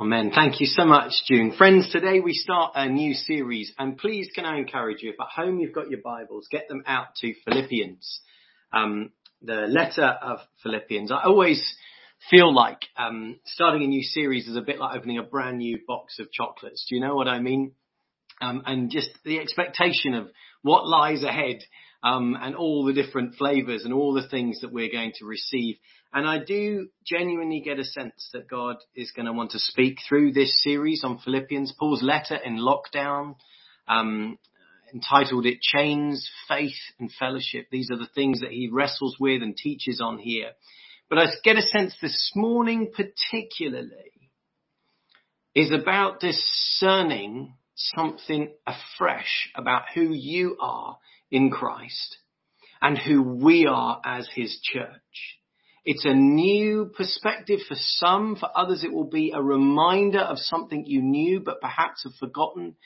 Amen. Thank you so much, June. Friends, today we start a new series and please can I encourage you, if at home you've got your Bibles, get them out to Philippians. Um, the letter of Philippians. I always feel like um, starting a new series is a bit like opening a brand new box of chocolates. Do you know what I mean? Um, and just the expectation of what lies ahead um, and all the different flavors and all the things that we're going to receive. And I do genuinely get a sense that God is going to want to speak through this series on Philippians. Paul's letter in lockdown, um, entitled it Chains, Faith and Fellowship. These are the things that he wrestles with and teaches on here. But I get a sense this morning particularly is about discerning something afresh about who you are in Christ and who we are as his church. It's a new perspective for some. For others, it will be a reminder of something you knew, but perhaps have forgotten.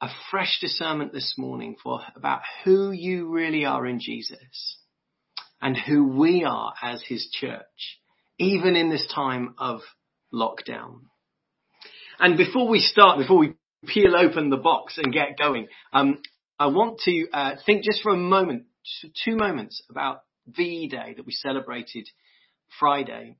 A fresh discernment this morning for about who you really are in Jesus and who we are as his church, even in this time of lockdown. And before we start, before we peel open the box and get going, um, I want to uh, think just for a moment, just two moments about VE Day that we celebrated Friday.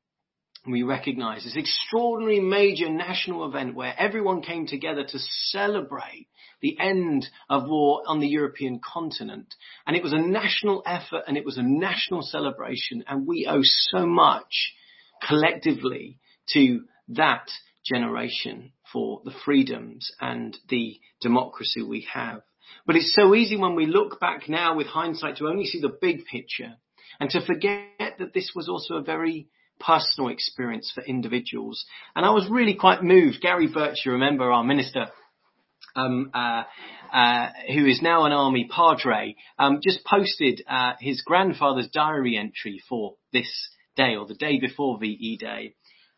We recognize this extraordinary major national event where everyone came together to celebrate the end of war on the European continent. And it was a national effort and it was a national celebration. And we owe so much collectively to that generation for the freedoms and the democracy we have. But it's so easy when we look back now with hindsight to only see the big picture and to forget that this was also a very personal experience for individuals. And I was really quite moved. Gary Birch, you remember our minister, um, uh, uh, who is now an army padre, um, just posted uh, his grandfather's diary entry for this day or the day before VE Day.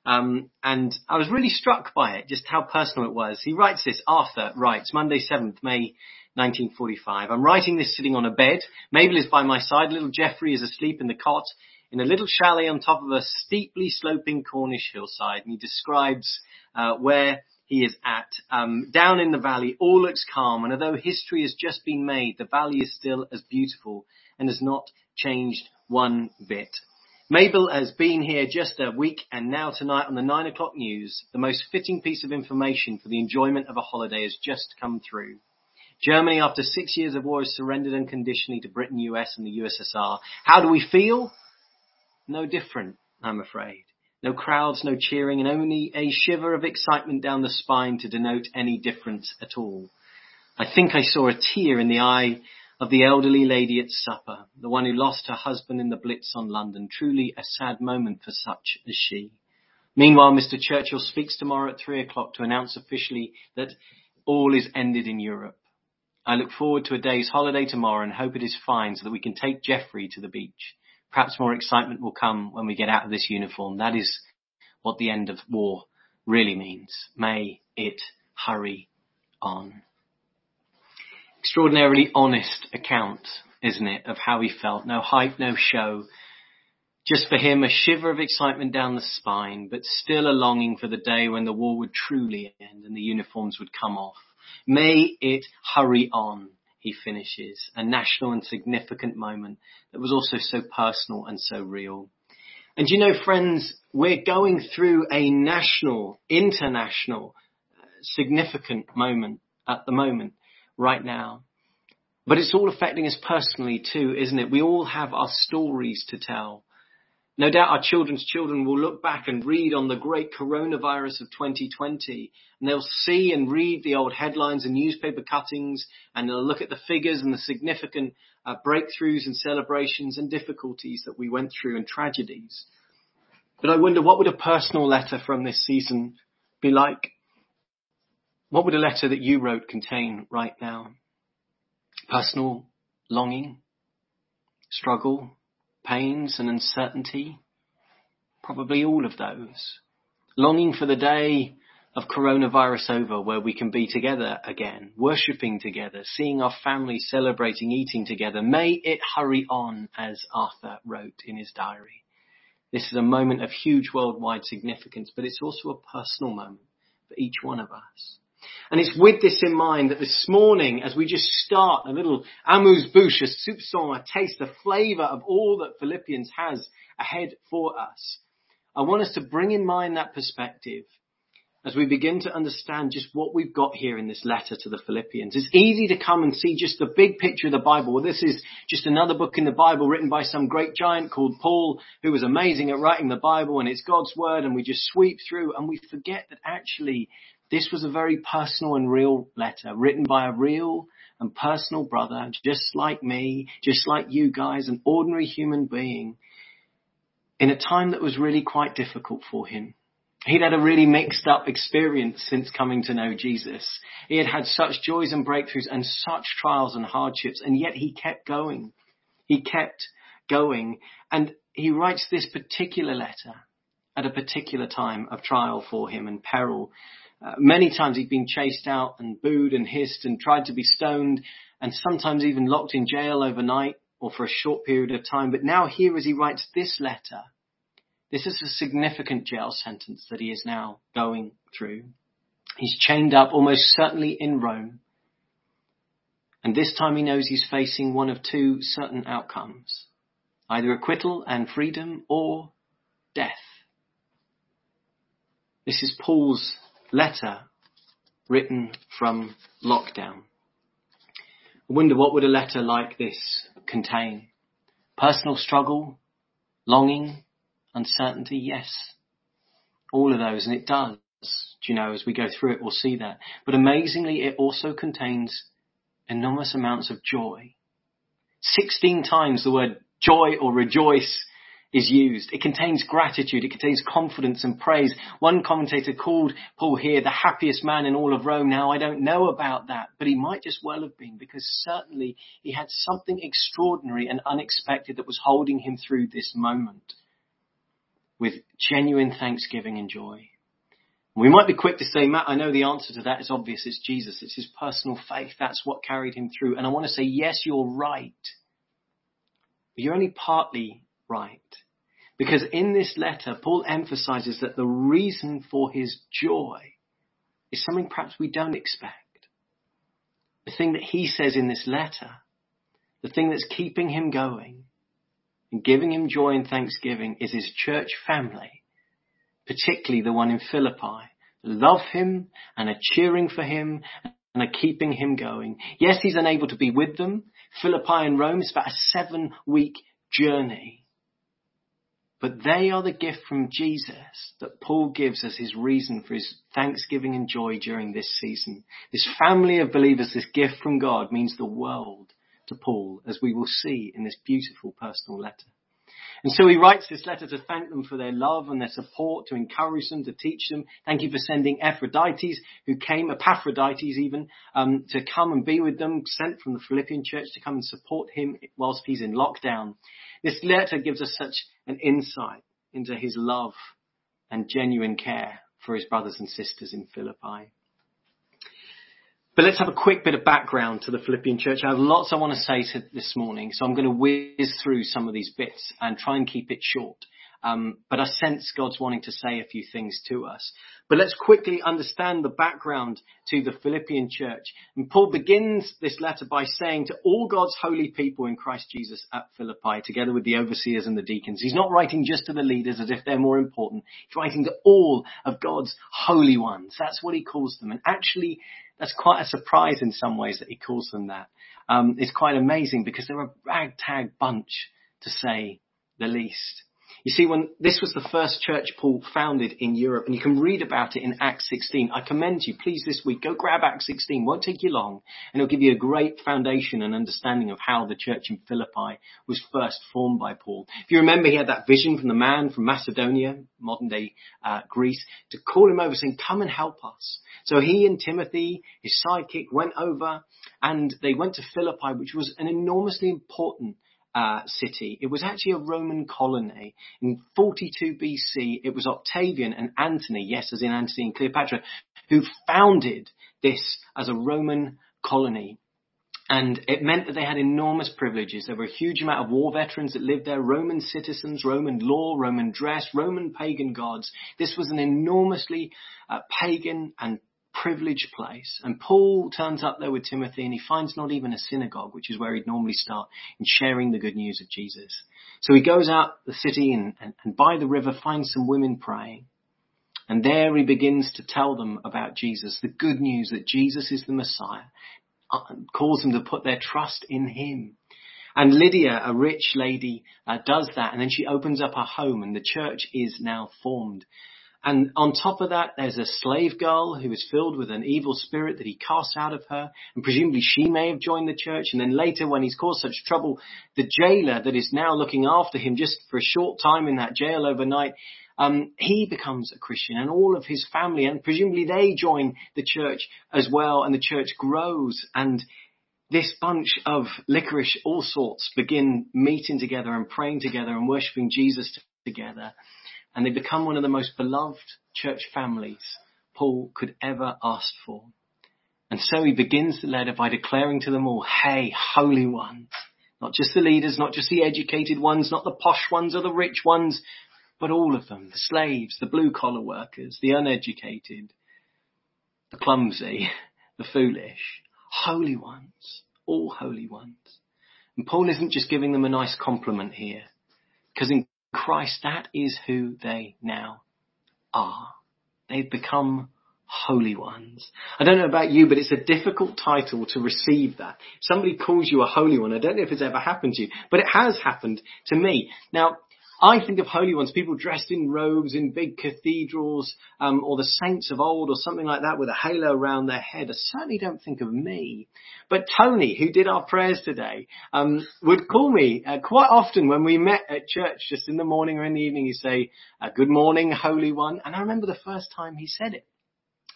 Um, and I was really struck by it, just how personal it was. He writes this, Arthur writes, Monday 7th May 1945. I'm writing this sitting on a bed. Mabel is by my side. Little Geoffrey is asleep in the cot in a little chalet on top of a steeply sloping Cornish hillside. And he describes uh, where he is at. Um, down in the valley, all looks calm. And although history has just been made, the valley is still as beautiful and has not changed one bit. Mabel has been here just a week and now tonight on the nine o'clock news, the most fitting piece of information for the enjoyment of a holiday has just come through. Germany, after six years of war, has surrendered unconditionally to Britain, US and the USSR. How do we feel? No different, I'm afraid. No crowds, no cheering, and only a shiver of excitement down the spine to denote any difference at all. I think I saw a tear in the eye of the elderly lady at supper, the one who lost her husband in the Blitz on London. Truly a sad moment for such as she. Meanwhile, Mr. Churchill speaks tomorrow at three o'clock to announce officially that all is ended in Europe. I look forward to a day's holiday tomorrow and hope it is fine so that we can take Geoffrey to the beach. Perhaps more excitement will come when we get out of this uniform. That is what the end of war really means. May it hurry on. Extraordinarily honest account, isn't it, of how he felt. No hype, no show. Just for him, a shiver of excitement down the spine, but still a longing for the day when the war would truly end and the uniforms would come off. May it hurry on, he finishes, a national and significant moment that was also so personal and so real. And you know, friends, we're going through a national, international, significant moment at the moment, right now. But it's all affecting us personally too, isn't it? We all have our stories to tell. No doubt our children's children will look back and read on the great coronavirus of 2020 and they'll see and read the old headlines and newspaper cuttings and they'll look at the figures and the significant uh, breakthroughs and celebrations and difficulties that we went through and tragedies. But I wonder what would a personal letter from this season be like? What would a letter that you wrote contain right now? Personal longing, struggle, pains and uncertainty? Probably all of those. Longing for the day of coronavirus over where we can be together again, worshipping together, seeing our family celebrating, eating together. May it hurry on, as Arthur wrote in his diary. This is a moment of huge worldwide significance, but it's also a personal moment for each one of us. And it's with this in mind that this morning, as we just start a little amuse bouche, a soupçon, a taste, a flavor of all that Philippians has ahead for us, I want us to bring in mind that perspective as we begin to understand just what we've got here in this letter to the Philippians. It's easy to come and see just the big picture of the Bible. Well, this is just another book in the Bible written by some great giant called Paul, who was amazing at writing the Bible and it's God's word and we just sweep through and we forget that actually this was a very personal and real letter written by a real and personal brother, just like me, just like you guys, an ordinary human being in a time that was really quite difficult for him. He'd had a really mixed up experience since coming to know Jesus. He had had such joys and breakthroughs and such trials and hardships, and yet he kept going. He kept going. And he writes this particular letter at a particular time of trial for him and peril. Uh, many times he'd been chased out and booed and hissed and tried to be stoned and sometimes even locked in jail overnight or for a short period of time. But now here as he writes this letter, this is a significant jail sentence that he is now going through. He's chained up almost certainly in Rome. And this time he knows he's facing one of two certain outcomes. Either acquittal and freedom or death. This is Paul's letter written from lockdown. I wonder what would a letter like this contain? Personal struggle, longing, uncertainty? Yes. All of those, and it does. Do you know, as we go through it, we'll see that. But amazingly, it also contains enormous amounts of joy. 16 times the word joy or rejoice is used. It contains gratitude. It contains confidence and praise. One commentator called Paul here the happiest man in all of Rome. Now I don't know about that, but he might just well have been because certainly he had something extraordinary and unexpected that was holding him through this moment with genuine thanksgiving and joy. We might be quick to say, Matt, I know the answer to that is obvious. It's Jesus. It's his personal faith. That's what carried him through. And I want to say, yes, you're right. But you're only partly right. Because in this letter, Paul emphasizes that the reason for his joy is something perhaps we don't expect. The thing that he says in this letter, the thing that's keeping him going, and giving him joy and thanksgiving is his church family, particularly the one in Philippi, love him and are cheering for him and are keeping him going. Yes, he's unable to be with them. Philippi and Rome is about a seven week journey. But they are the gift from Jesus that Paul gives as his reason for his thanksgiving and joy during this season. This family of believers, this gift from God means the world to Paul, as we will see in this beautiful personal letter. And so he writes this letter to thank them for their love and their support, to encourage them, to teach them. Thank you for sending Epaphroditus, who came, Epaphroditus even, um, to come and be with them, sent from the Philippian church to come and support him whilst he's in lockdown. This letter gives us such an insight into his love and genuine care for his brothers and sisters in Philippi. But let's have a quick bit of background to the Philippian church. I have lots I want to say to this morning, so I'm going to whiz through some of these bits and try and keep it short. Um, but I sense God's wanting to say a few things to us. But let's quickly understand the background to the Philippian church. And Paul begins this letter by saying to all God's holy people in Christ Jesus at Philippi, together with the overseers and the deacons, he's not writing just to the leaders as if they're more important. He's writing to all of God's holy ones. That's what he calls them. And actually, that's quite a surprise in some ways that he calls them that. Um, it's quite amazing because they're a ragtag bunch, to say the least. You see, when this was the first church Paul founded in Europe, and you can read about it in Acts 16. I commend you, please, this week, go grab Acts 16. Won't take you long, and it'll give you a great foundation and understanding of how the church in Philippi was first formed by Paul. If you remember, he had that vision from the man from Macedonia, modern day uh, Greece, to call him over, saying, "Come and help us." So he and Timothy, his sidekick, went over, and they went to Philippi, which was an enormously important uh, city. It was actually a Roman colony. In 42 BC, it was Octavian and Antony, yes, as in Antony and Cleopatra, who founded this as a Roman colony. And it meant that they had enormous privileges. There were a huge amount of war veterans that lived there, Roman citizens, Roman law, Roman dress, Roman pagan gods. This was an enormously uh, pagan and privileged place. And Paul turns up there with Timothy and he finds not even a synagogue, which is where he'd normally start in sharing the good news of Jesus. So he goes out the city and, and, and by the river finds some women praying. And there he begins to tell them about Jesus, the good news that Jesus is the Messiah, uh, calls them to put their trust in him. And Lydia, a rich lady, uh, does that and then she opens up her home and the church is now formed. And on top of that, there's a slave girl who is filled with an evil spirit that he casts out of her. And presumably she may have joined the church. And then later when he's caused such trouble, the jailer that is now looking after him just for a short time in that jail overnight, um, he becomes a Christian and all of his family and presumably they join the church as well and the church grows and this bunch of licorice all sorts begin meeting together and praying together and worshipping Jesus together and they become one of the most beloved church families Paul could ever ask for. And so he begins the letter by declaring to them all, hey, holy ones, not just the leaders, not just the educated ones, not the posh ones or the rich ones, but all of them, the slaves, the blue collar workers, the uneducated, the clumsy, the foolish, holy ones, all holy ones. And Paul isn't just giving them a nice compliment here, because in Christ, that is who they now are. They've become holy ones. I don't know about you, but it's a difficult title to receive that. Somebody calls you a holy one. I don't know if it's ever happened to you, but it has happened to me. Now, I think of holy ones, people dressed in robes in big cathedrals, um, or the saints of old, or something like that, with a halo around their head. I certainly don't think of me. But Tony, who did our prayers today, um, would call me uh, quite often when we met at church, just in the morning or in the evening. He'd say, uh, "Good morning, holy one," and I remember the first time he said it.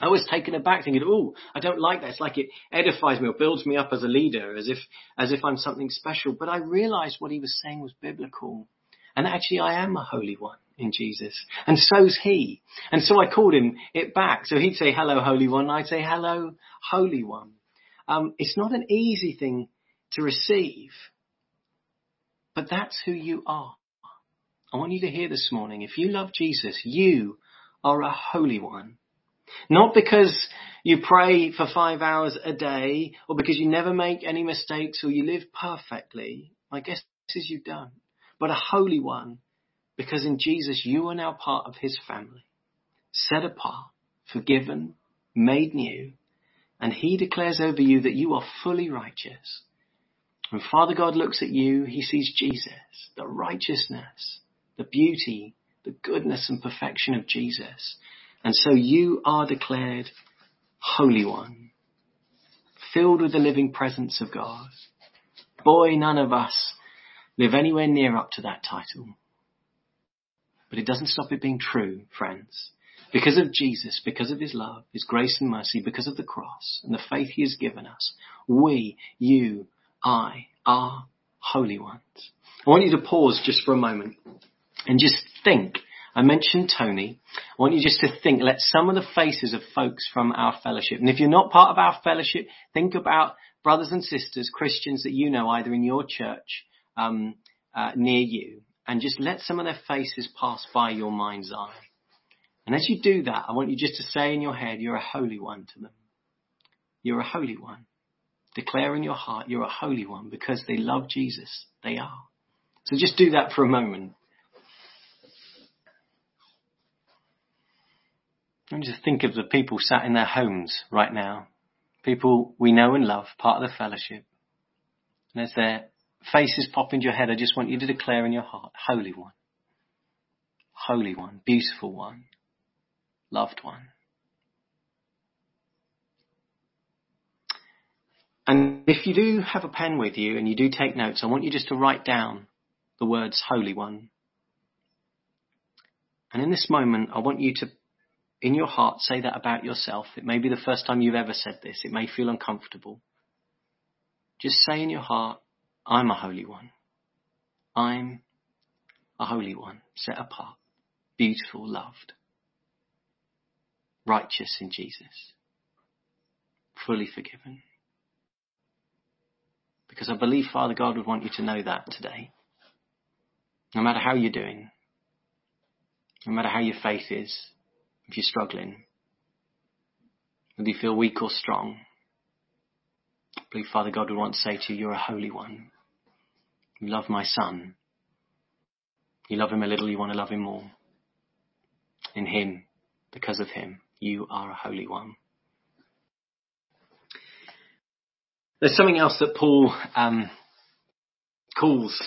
I was taken aback thinking, oh, I don't like that. It's like it edifies me or builds me up as a leader, as if, as if I'm something special. But I realized what he was saying was biblical. And actually I am a holy one in Jesus. And so's he. And so I called him it back. So he'd say, hello, holy one. And I'd say, hello, holy one. Um, it's not an easy thing to receive, but that's who you are. I want you to hear this morning. If you love Jesus, you are a holy one. Not because you pray for five hours a day or because you never make any mistakes or you live perfectly. My guess is you don't but a holy one, because in Jesus you are now part of his family, set apart, forgiven, made new, and he declares over you that you are fully righteous. When Father God looks at you, he sees Jesus, the righteousness, the beauty, the goodness and perfection of Jesus. And so you are declared Holy One, filled with the living presence of God. Boy, none of us live anywhere near up to that title. But it doesn't stop it being true, friends. Because of Jesus, because of his love, his grace and mercy, because of the cross and the faith he has given us, we, you, I, are holy ones. I want you to pause just for a moment and just think. I mentioned Tony. I want you just to think, let some of the faces of folks from our fellowship, and if you're not part of our fellowship, think about brothers and sisters, Christians that you know either in your church um, uh, near you and just let some of their faces pass by your mind's eye. And as you do that, I want you just to say in your head, you're a holy one to them. You're a holy one. Declare in your heart, you're a holy one because they love Jesus. They are. So just do that for a moment. And just think of the people sat in their homes right now. People we know and love, part of the fellowship. And as they're faces pop into your head, I just want you to declare in your heart, Holy One, Holy One, beautiful one, loved one. And if you do have a pen with you and you do take notes, I want you just to write down the words Holy One. And in this moment, I want you to, in your heart, say that about yourself. It may be the first time you've ever said this. It may feel uncomfortable. Just say in your heart, I'm a holy one. I'm a holy one, set apart, beautiful, loved, righteous in Jesus, fully forgiven. Because I believe Father God would want you to know that today. No matter how you're doing, no matter how your faith is, if you're struggling, whether you feel weak or strong, I believe Father God would want to say to you, you're a holy one. You love my son. You love him a little, you want to love him more. In him, because of him, you are a holy one. There's something else that Paul um, calls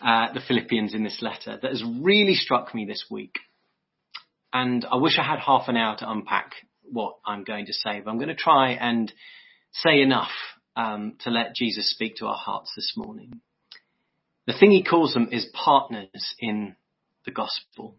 uh, the Philippians in this letter that has really struck me this week. And I wish I had half an hour to unpack what I'm going to say, but I'm going to try and say enough um, to let Jesus speak to our hearts this morning. The thing he calls them is partners in the gospel.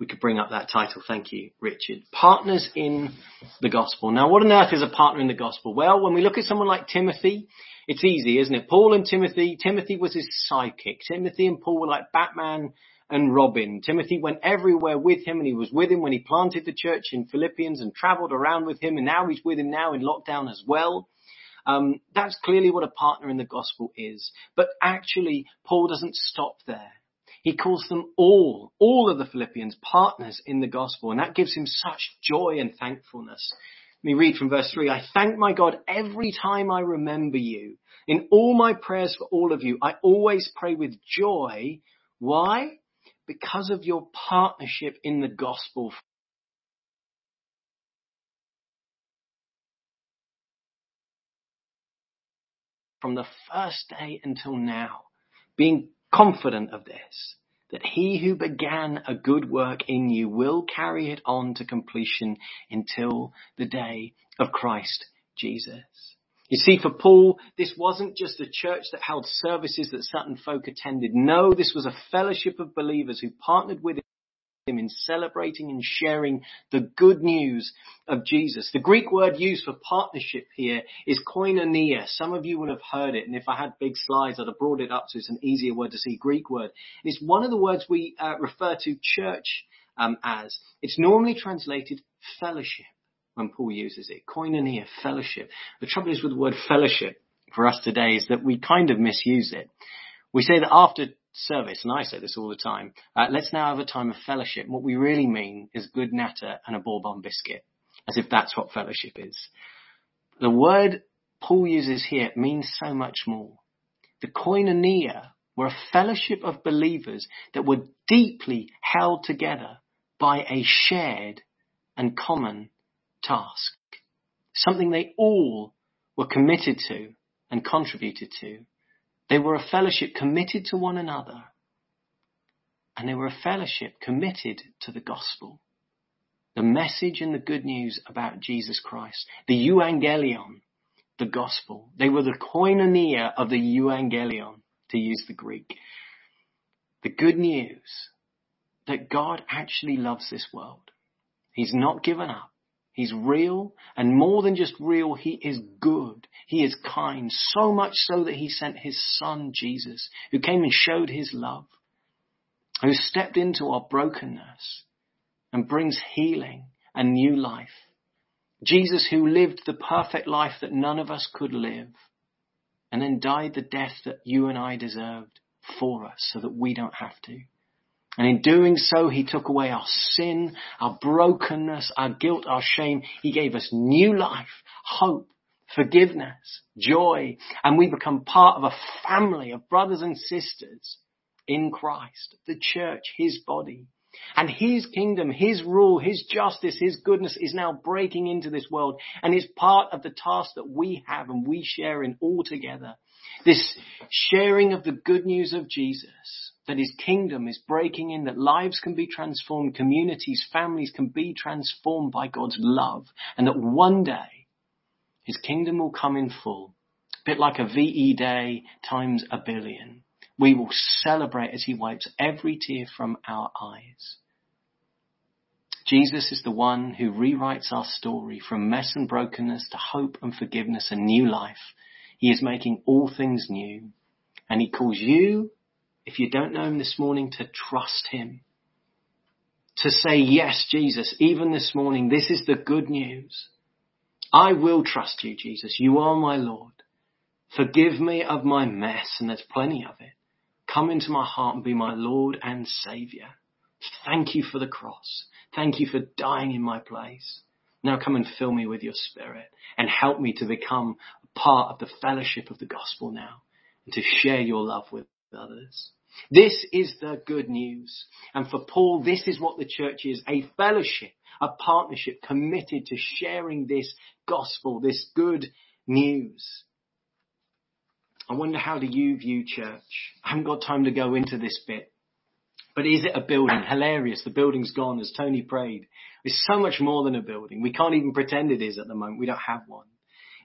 We could bring up that title. Thank you, Richard. Partners in the gospel. Now, what on earth is a partner in the gospel? Well, when we look at someone like Timothy, it's easy, isn't it? Paul and Timothy, Timothy was his sidekick. Timothy and Paul were like Batman and Robin. Timothy went everywhere with him and he was with him when he planted the church in Philippians and traveled around with him and now he's with him now in lockdown as well. Um, that's clearly what a partner in the gospel is. But actually, Paul doesn't stop there. He calls them all, all of the Philippians partners in the gospel, and that gives him such joy and thankfulness. Let me read from verse 3. I thank my God every time I remember you. In all my prayers for all of you, I always pray with joy. Why? Because of your partnership in the gospel from the first day until now, being confident of this, that he who began a good work in you will carry it on to completion until the day of Christ Jesus. You see, for Paul, this wasn't just a church that held services that certain folk attended. No, this was a fellowship of believers who partnered with him in celebrating and sharing the good news of Jesus. The Greek word used for partnership here is koinonia. Some of you will have heard it, and if I had big slides, I'd have brought it up so it's an easier word to see. Greek word. It's one of the words we uh, refer to church um, as. It's normally translated fellowship when Paul uses it. Koinonia, fellowship. The trouble is with the word fellowship for us today is that we kind of misuse it. We say that after service, and I say this all the time, uh, let's now have a time of fellowship. what we really mean is good natter and a bourbon biscuit, as if that's what fellowship is. The word Paul uses here means so much more. The koinonia were a fellowship of believers that were deeply held together by a shared and common task. Something they all were committed to and contributed to they were a fellowship committed to one another. And they were a fellowship committed to the gospel. The message and the good news about Jesus Christ. The euangelion, the gospel. They were the koinonia of the euangelion, to use the Greek. The good news that God actually loves this world. He's not given up. He's real, and more than just real, he is good. He is kind, so much so that he sent his son Jesus, who came and showed his love, who stepped into our brokenness and brings healing and new life. Jesus who lived the perfect life that none of us could live and then died the death that you and I deserved for us so that we don't have to. And in doing so, he took away our sin, our brokenness, our guilt, our shame. He gave us new life, hope, forgiveness, joy, and we become part of a family of brothers and sisters in Christ, the church, his body. And his kingdom, his rule, his justice, his goodness is now breaking into this world and is part of the task that we have and we share in all together. This sharing of the good news of Jesus that his kingdom is breaking in, that lives can be transformed, communities, families can be transformed by God's love, and that one day his kingdom will come in full, a bit like a VE day times a billion. We will celebrate as he wipes every tear from our eyes. Jesus is the one who rewrites our story from mess and brokenness to hope and forgiveness and new life. He is making all things new. And he calls you if you don't know him this morning, to trust him. To say, yes, Jesus, even this morning, this is the good news. I will trust you, Jesus. You are my Lord. Forgive me of my mess, and there's plenty of it. Come into my heart and be my Lord and Saviour. Thank you for the cross. Thank you for dying in my place. Now come and fill me with your spirit and help me to become a part of the fellowship of the gospel now and to share your love with others. This is the good news. And for Paul, this is what the church is, a fellowship, a partnership committed to sharing this gospel, this good news. I wonder how do you view church? I haven't got time to go into this bit. But is it a building? Hilarious. The building's gone as Tony prayed. It's so much more than a building. We can't even pretend it is at the moment. We don't have one.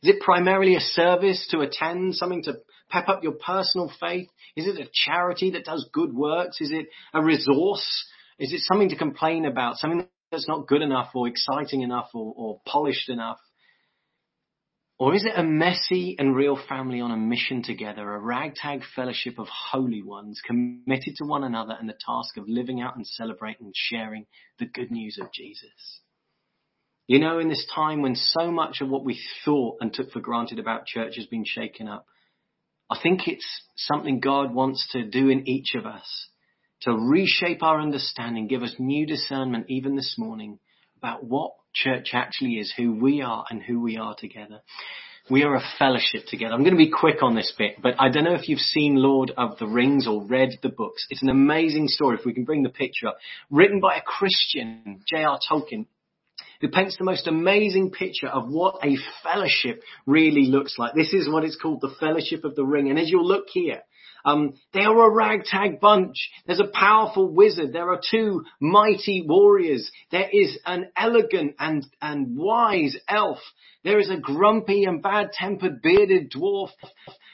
Is it primarily a service to attend, something to pep up your personal faith? Is it a charity that does good works? Is it a resource? Is it something to complain about? Something that's not good enough or exciting enough or, or polished enough? Or is it a messy and real family on a mission together, a ragtag fellowship of holy ones committed to one another and the task of living out and celebrating and sharing the good news of Jesus? You know, in this time when so much of what we thought and took for granted about church has been shaken up, I think it's something God wants to do in each of us to reshape our understanding, give us new discernment even this morning about what church actually is, who we are and who we are together. We are a fellowship together. I'm going to be quick on this bit, but I don't know if you've seen Lord of the Rings or read the books. It's an amazing story, if we can bring the picture up. Written by a Christian, J.R. Tolkien, who paints the most amazing picture of what a fellowship really looks like. This is what it's called, the Fellowship of the Ring. And as you'll look here, um, they are a ragtag bunch. There's a powerful wizard. There are two mighty warriors. There is an elegant and, and wise elf. There is a grumpy and bad-tempered bearded dwarf.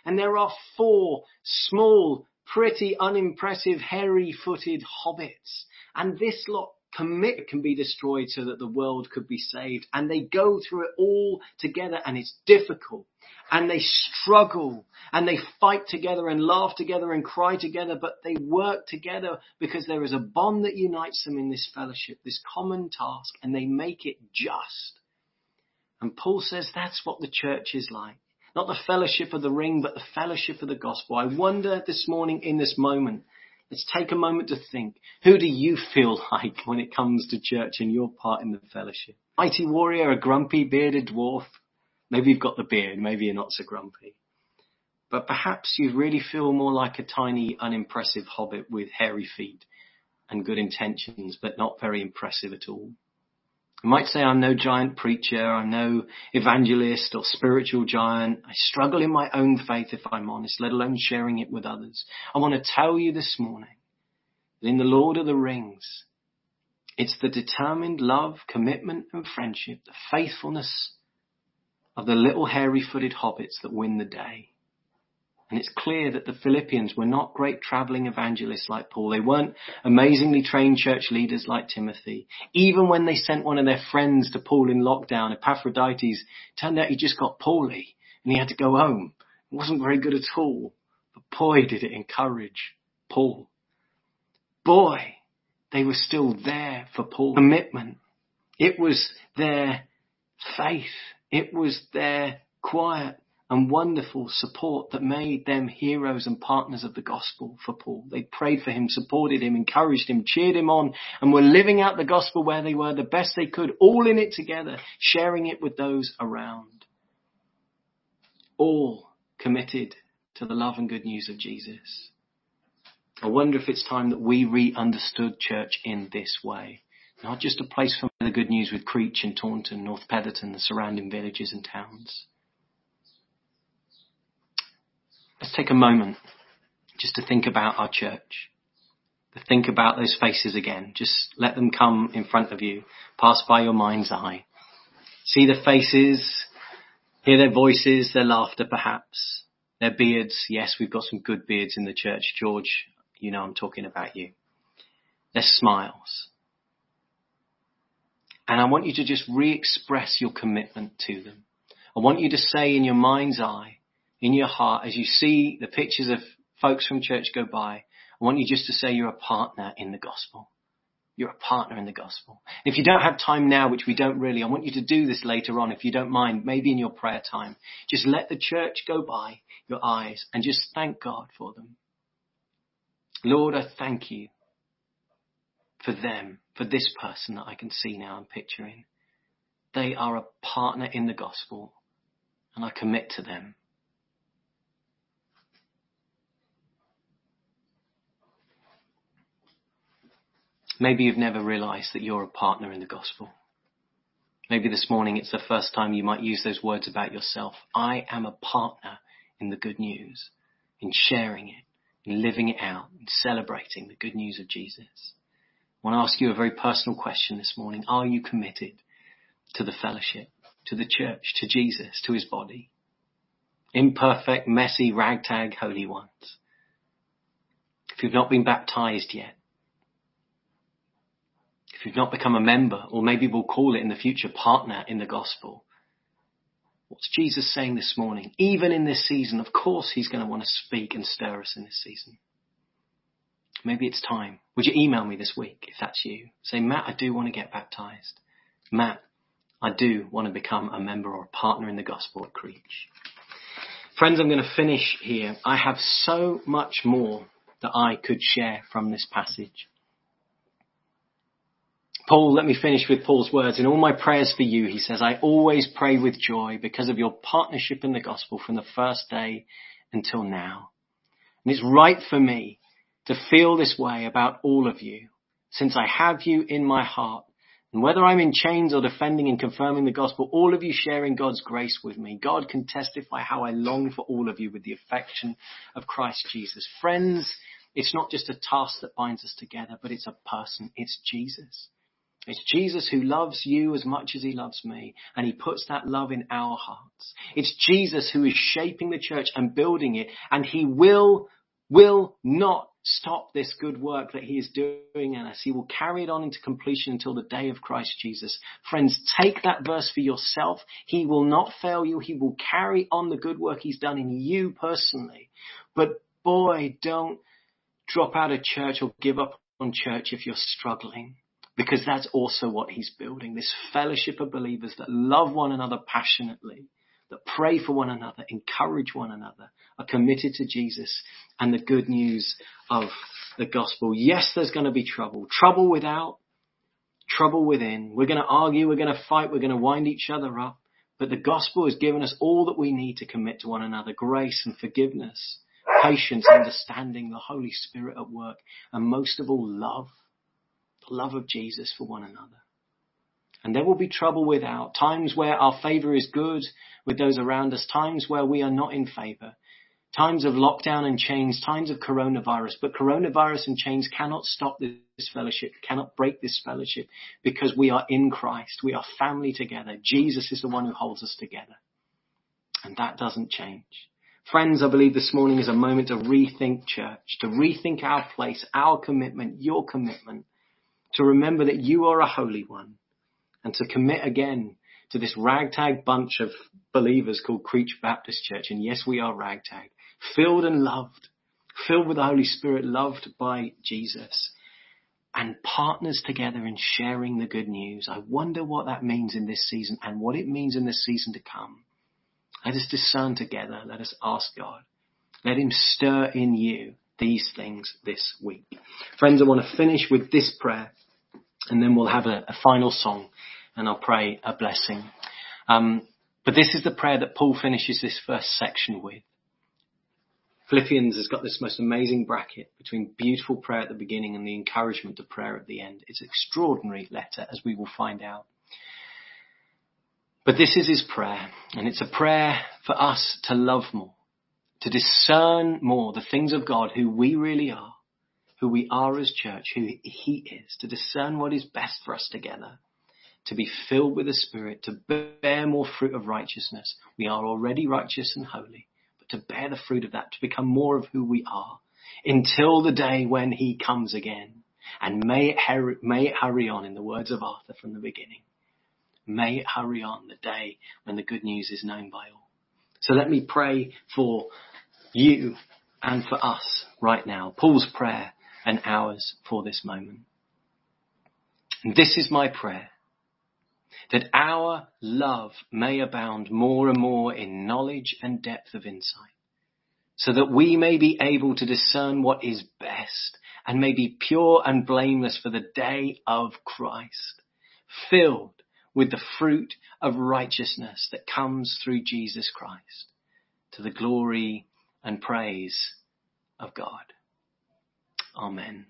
And there are four small, pretty unimpressive, hairy-footed hobbits. And this lot commit can be destroyed so that the world could be saved. And they go through it all together and it's difficult and they struggle and they fight together and laugh together and cry together, but they work together because there is a bond that unites them in this fellowship, this common task, and they make it just. And Paul says that's what the church is like. Not the fellowship of the ring, but the fellowship of the gospel. I wonder this morning in this moment, let's take a moment to think, who do you feel like when it comes to church and your part in the fellowship? Mighty warrior, a grumpy bearded dwarf, Maybe you've got the beard, maybe you're not so grumpy. But perhaps you really feel more like a tiny, unimpressive hobbit with hairy feet and good intentions, but not very impressive at all. You might say I'm no giant preacher, I'm no evangelist or spiritual giant. I struggle in my own faith if I'm honest, let alone sharing it with others. I want to tell you this morning that in the Lord of the Rings, it's the determined love, commitment and friendship, the faithfulness of the little hairy footed hobbits that win the day. And it's clear that the Philippians were not great traveling evangelists like Paul. They weren't amazingly trained church leaders like Timothy. Even when they sent one of their friends to Paul in lockdown, Epaphroditus, turned out he just got poorly and he had to go home. It wasn't very good at all. But boy, did it encourage Paul. Boy, they were still there for Paul. Commitment. It was their faith. It was their quiet and wonderful support that made them heroes and partners of the gospel for Paul. They prayed for him, supported him, encouraged him, cheered him on, and were living out the gospel where they were the best they could, all in it together, sharing it with those around. All committed to the love and good news of Jesus. I wonder if it's time that we re-understood church in this way. Not just a place for the good news with Creech and Taunton, North Petherton, the surrounding villages and towns. Let's take a moment just to think about our church. To think about those faces again. Just let them come in front of you. Pass by your mind's eye. See the faces, hear their voices, their laughter perhaps, their beards. Yes, we've got some good beards in the church. George, you know I'm talking about you. Their smiles. And I want you to just re-express your commitment to them. I want you to say in your mind's eye, in your heart, as you see the pictures of folks from church go by, I want you just to say you're a partner in the gospel. You're a partner in the gospel. If you don't have time now, which we don't really, I want you to do this later on, if you don't mind, maybe in your prayer time. Just let the church go by your eyes and just thank God for them. Lord, I thank you for them, for this person that I can see now and picturing. They are a partner in the gospel and I commit to them. Maybe you've never realized that you're a partner in the gospel. Maybe this morning it's the first time you might use those words about yourself. I am a partner in the good news, in sharing it, in living it out, in celebrating the good news of Jesus. I want to ask you a very personal question this morning. Are you committed to the fellowship, to the church, to Jesus, to his body? Imperfect, messy, ragtag, holy ones. If you've not been baptized yet, you've not become a member, or maybe we'll call it in the future partner in the gospel, what's Jesus saying this morning? Even in this season, of course he's going to want to speak and stir us in this season. Maybe it's time. Would you email me this week if that's you? Say, Matt, I do want to get baptized. Matt, I do want to become a member or a partner in the gospel at Creech. Friends, I'm going to finish here. I have so much more that I could share from this passage. Paul, let me finish with Paul's words. In all my prayers for you, he says, I always pray with joy because of your partnership in the gospel from the first day until now. And it's right for me to feel this way about all of you since I have you in my heart. And whether I'm in chains or defending and confirming the gospel, all of you sharing God's grace with me, God can testify how I long for all of you with the affection of Christ Jesus. Friends, it's not just a task that binds us together, but it's a person. It's Jesus. It's Jesus who loves you as much as he loves me, and he puts that love in our hearts. It's Jesus who is shaping the church and building it, and he will, will not stop this good work that he is doing in us. He will carry it on into completion until the day of Christ Jesus. Friends, take that verse for yourself. He will not fail you. He will carry on the good work he's done in you personally. But boy, don't drop out of church or give up on church if you're struggling because that's also what he's building. This fellowship of believers that love one another passionately, that pray for one another, encourage one another, are committed to Jesus and the good news of the gospel. Yes, there's going to be trouble. Trouble without, trouble within. We're going to argue, we're going to fight, we're going to wind each other up. But the gospel has given us all that we need to commit to one another, grace and forgiveness, patience, understanding, the Holy Spirit at work, and most of all, love the love of Jesus for one another. And there will be trouble without, times where our favor is good with those around us, times where we are not in favor, times of lockdown and chains, times of coronavirus. But coronavirus and chains cannot stop this fellowship, cannot break this fellowship because we are in Christ. We are family together. Jesus is the one who holds us together. And that doesn't change. Friends, I believe this morning is a moment to rethink church, to rethink our place, our commitment, your commitment, to remember that you are a holy one and to commit again to this ragtag bunch of believers called Creech Baptist Church. And yes, we are ragtag, filled and loved, filled with the Holy Spirit, loved by Jesus and partners together in sharing the good news. I wonder what that means in this season and what it means in the season to come. Let us discern together. Let us ask God. Let him stir in you these things this week. Friends, I want to finish with this prayer and then we'll have a, a final song and I'll pray a blessing. Um, but this is the prayer that Paul finishes this first section with. Philippians has got this most amazing bracket between beautiful prayer at the beginning and the encouragement of prayer at the end. It's an extraordinary letter, as we will find out. But this is his prayer, and it's a prayer for us to love more, to discern more the things of God, who we really are, who we are as church, who He is, to discern what is best for us together, to be filled with the Spirit, to bear more fruit of righteousness. We are already righteous and holy, but to bear the fruit of that, to become more of who we are until the day when He comes again. And may it, hurry, may it hurry on in the words of Arthur from the beginning. May it hurry on the day when the good news is known by all. So let me pray for you and for us right now. Paul's prayer and ours for this moment. And this is my prayer, that our love may abound more and more in knowledge and depth of insight, so that we may be able to discern what is best and may be pure and blameless for the day of Christ, filled with the fruit of righteousness that comes through Jesus Christ to the glory and praise of God. Amen.